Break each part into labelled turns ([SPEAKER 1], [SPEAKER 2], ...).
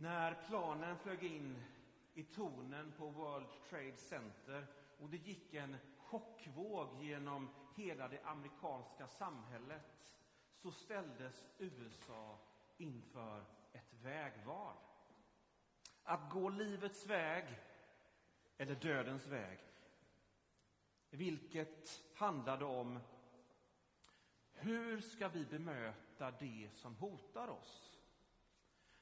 [SPEAKER 1] När planen flög in i tornen på World Trade Center och det gick en chockvåg genom hela det amerikanska samhället så ställdes USA inför ett vägval. Att gå livets väg eller dödens väg. Vilket handlade om hur ska vi bemöta det som hotar oss?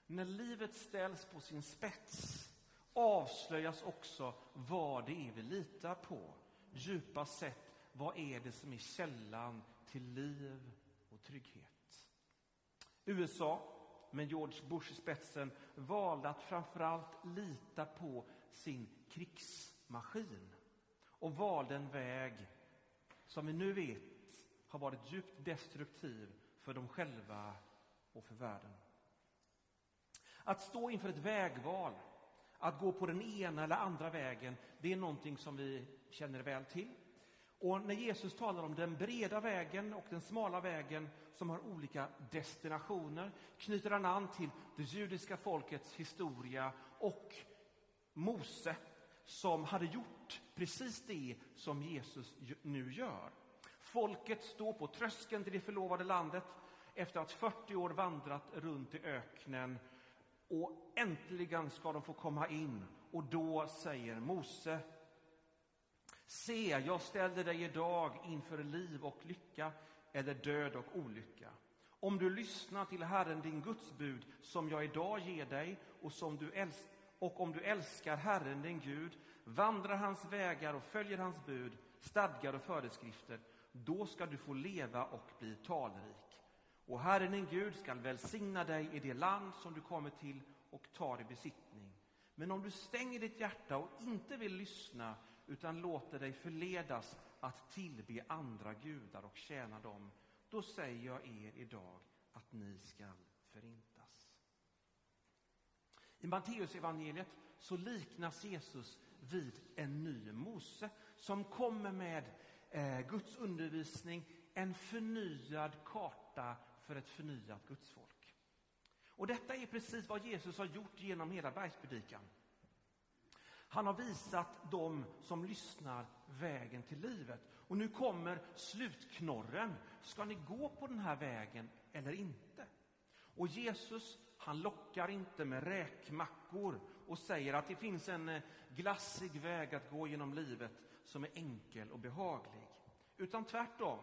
[SPEAKER 1] När livet ställs på sin spets avslöjas också vad det är vi litar på. Djupast sett, vad är det som är källan till liv och trygghet? USA, med George Bush i spetsen, valde att framförallt lita på sin krigsmaskin och valde en väg som vi nu vet har varit djupt destruktiv för dem själva och för världen. Att stå inför ett vägval, att gå på den ena eller andra vägen, det är någonting som vi känner väl till. Och när Jesus talar om den breda vägen och den smala vägen som har olika destinationer knyter han an till det judiska folkets historia och Mose som hade gjort precis det som Jesus nu gör. Folket står på tröskeln till det förlovade landet efter att 40 år vandrat runt i öknen och äntligen ska de få komma in. Och då säger Mose Se, jag ställer dig idag inför liv och lycka eller död och olycka. Om du lyssnar till Herren, din Guds bud, som jag idag ger dig och, som du och om du älskar Herren, din Gud, vandrar hans vägar och följer hans bud, stadgar och föreskrifter, då ska du få leva och bli talrik. Och Herren din Gud skall välsigna dig i det land som du kommer till och tar i besittning. Men om du stänger ditt hjärta och inte vill lyssna utan låter dig förledas att tillbe andra gudar och tjäna dem, då säger jag er idag att ni skall förintas. I Matteusevangeliet så liknas Jesus vid en ny Mose som kommer med eh, Guds undervisning, en förnyad karta för ett förnyat gudsfolk. Och detta är precis vad Jesus har gjort genom hela bergspredikan. Han har visat dem som lyssnar vägen till livet. Och nu kommer slutknorren. Ska ni gå på den här vägen eller inte? Och Jesus, han lockar inte med räkmackor och säger att det finns en eh, glassig väg att gå genom livet som är enkel och behaglig. Utan tvärtom.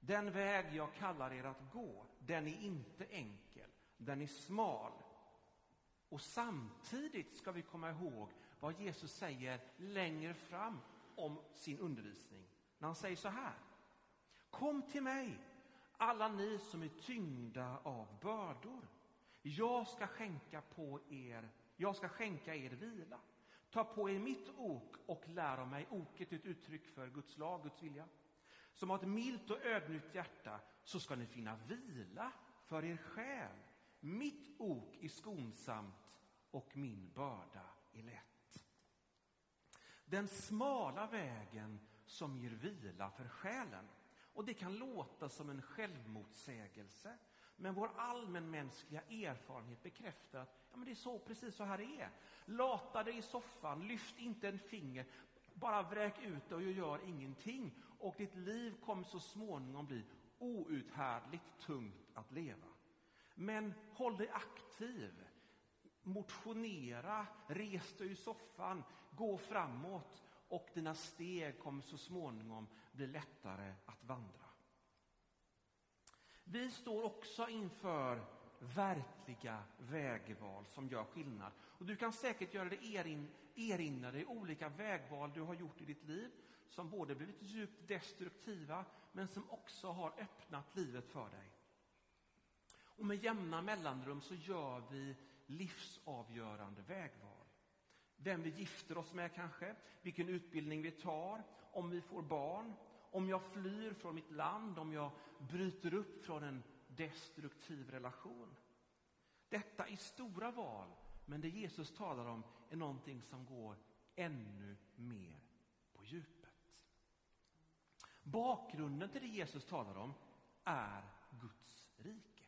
[SPEAKER 1] Den väg jag kallar er att gå, den är inte enkel. Den är smal. Och samtidigt ska vi komma ihåg vad Jesus säger längre fram om sin undervisning. När han säger så här. Kom till mig, alla ni som är tyngda av bördor. Jag ska skänka på er, jag ska skänka er vila. Ta på er mitt ok och lär av mig. Oket är ett uttryck för Guds lag, Guds vilja. Som har ett milt och ödmjukt hjärta, så ska ni finna vila för er själ. Mitt ok är skonsamt och min börda är lätt. Den smala vägen som ger vila för själen. Och det kan låta som en självmotsägelse. Men vår allmänmänskliga erfarenhet bekräftar att ja, men det är så, precis så här det är. Lata dig i soffan, lyft inte en finger, bara vräk ut det och gör ingenting. Och ditt liv kommer så småningom bli outhärdligt tungt att leva. Men håll dig aktiv. Motionera, res dig i soffan, gå framåt och dina steg kommer så småningom bli lättare att vandra. Vi står också inför verkliga vägval som gör skillnad. Och du kan säkert göra dig erin, erinra dig olika vägval du har gjort i ditt liv som både blivit djupt destruktiva men som också har öppnat livet för dig. Och med jämna mellanrum så gör vi livsavgörande vägval. Vem vi gifter oss med kanske, vilken utbildning vi tar, om vi får barn, om jag flyr från mitt land, om jag bryter upp från en destruktiv relation. Detta är stora val, men det Jesus talar om är någonting som går ännu mer på djupet. Bakgrunden till det Jesus talar om är Guds rike.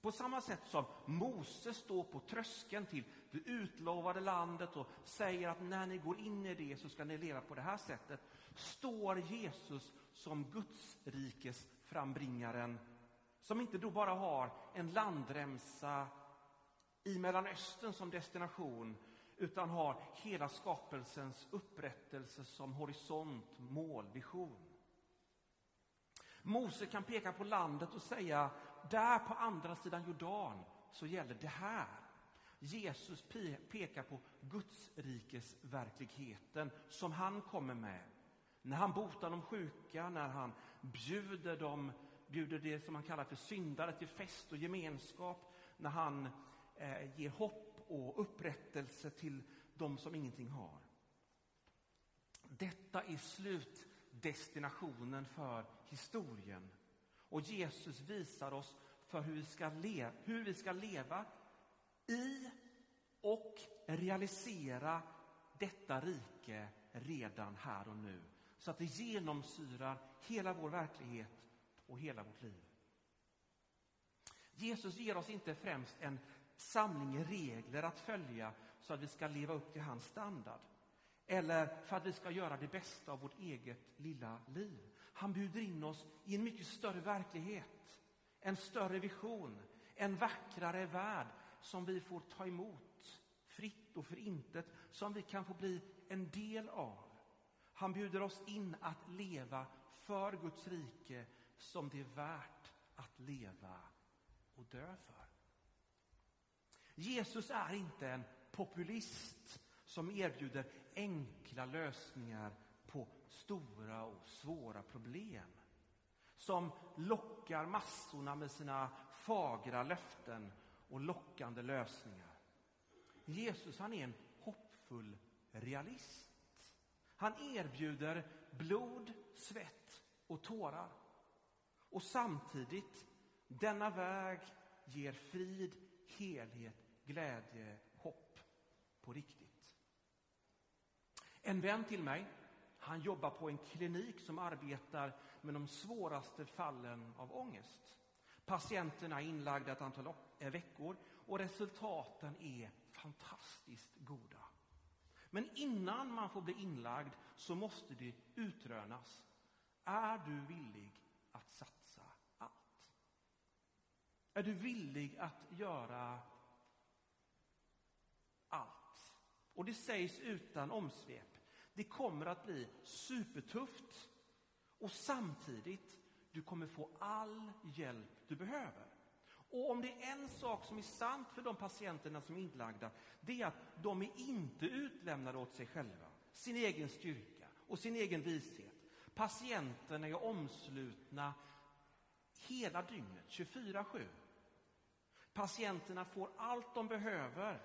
[SPEAKER 1] På samma sätt som Mose står på tröskeln till det utlovade landet och säger att när ni går in i det så ska ni leva på det här sättet, står Jesus som Guds rikes frambringaren som inte då bara har en landremsa i Mellanöstern som destination utan har hela skapelsens upprättelse som horisont, mål, vision. Mose kan peka på landet och säga, där på andra sidan Jordan så gäller det här. Jesus pekar på Guds rikes verkligheten som han kommer med. När han botar de sjuka, när han bjuder, dem, bjuder det som han kallar för syndare till fest och gemenskap, när han eh, ger hopp och upprättelse till de som ingenting har. Detta är slutdestinationen för historien. Och Jesus visar oss för hur vi ska, le hur vi ska leva i och realisera detta rike redan här och nu så att det genomsyrar hela vår verklighet och hela vårt liv. Jesus ger oss inte främst en samling regler att följa så att vi ska leva upp till hans standard eller för att vi ska göra det bästa av vårt eget lilla liv. Han bjuder in oss i en mycket större verklighet, en större vision, en vackrare värld som vi får ta emot fritt och för intet, som vi kan få bli en del av. Han bjuder oss in att leva för Guds rike som det är värt att leva och dö för. Jesus är inte en populist som erbjuder enkla lösningar på stora och svåra problem. Som lockar massorna med sina fagra löften och lockande lösningar. Jesus han är en hoppfull realist. Han erbjuder blod, svett och tårar. Och samtidigt, denna väg ger frid, helhet, glädje, hopp på riktigt. En vän till mig, han jobbar på en klinik som arbetar med de svåraste fallen av ångest. Patienterna är inlagda ett antal eh, veckor och resultaten är fantastiskt goda. Men innan man får bli inlagd så måste det utrönas. Är du villig att satsa allt? Är du villig att göra allt? Och det sägs utan omsvep. Det kommer att bli supertufft och samtidigt du kommer få all hjälp du behöver. Och om det är en sak som är sant för de patienterna som är inlagda, det är att de är inte utlämnade åt sig själva, sin egen styrka och sin egen vishet. Patienterna är omslutna hela dygnet, 24-7. Patienterna får allt de behöver,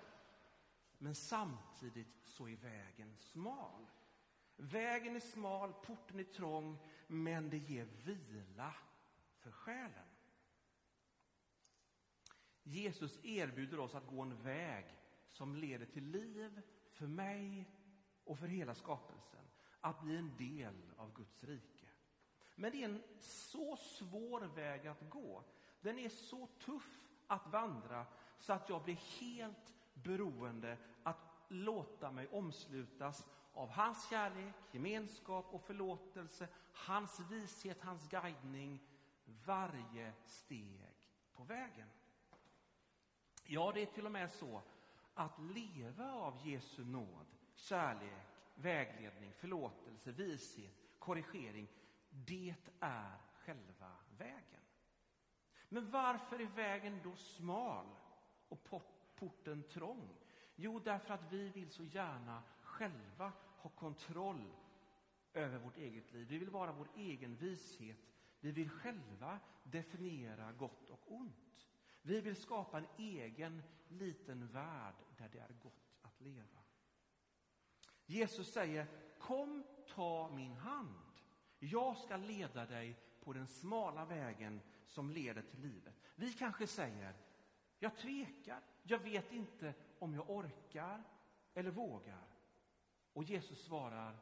[SPEAKER 1] men samtidigt så är vägen smal. Vägen är smal, porten är trång, men det ger vila för själen. Jesus erbjuder oss att gå en väg som leder till liv för mig och för hela skapelsen. Att bli en del av Guds rike. Men det är en så svår väg att gå. Den är så tuff att vandra så att jag blir helt beroende att låta mig omslutas av hans kärlek, gemenskap och förlåtelse, hans vishet, hans guidning varje steg på vägen. Ja, det är till och med så att leva av Jesu nåd, kärlek, vägledning, förlåtelse, vishet, korrigering, det är själva vägen. Men varför är vägen då smal och porten trång? Jo, därför att vi vill så gärna själva ha kontroll över vårt eget liv. Vi vill vara vår egen vishet. Vi vill själva definiera gott och ont. Vi vill skapa en egen liten värld där det är gott att leva. Jesus säger, kom ta min hand. Jag ska leda dig på den smala vägen som leder till livet. Vi kanske säger, jag tvekar, jag vet inte om jag orkar eller vågar. Och Jesus svarar,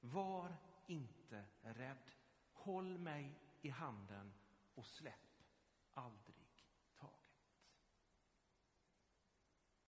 [SPEAKER 1] var inte rädd. Håll mig i handen och släpp aldrig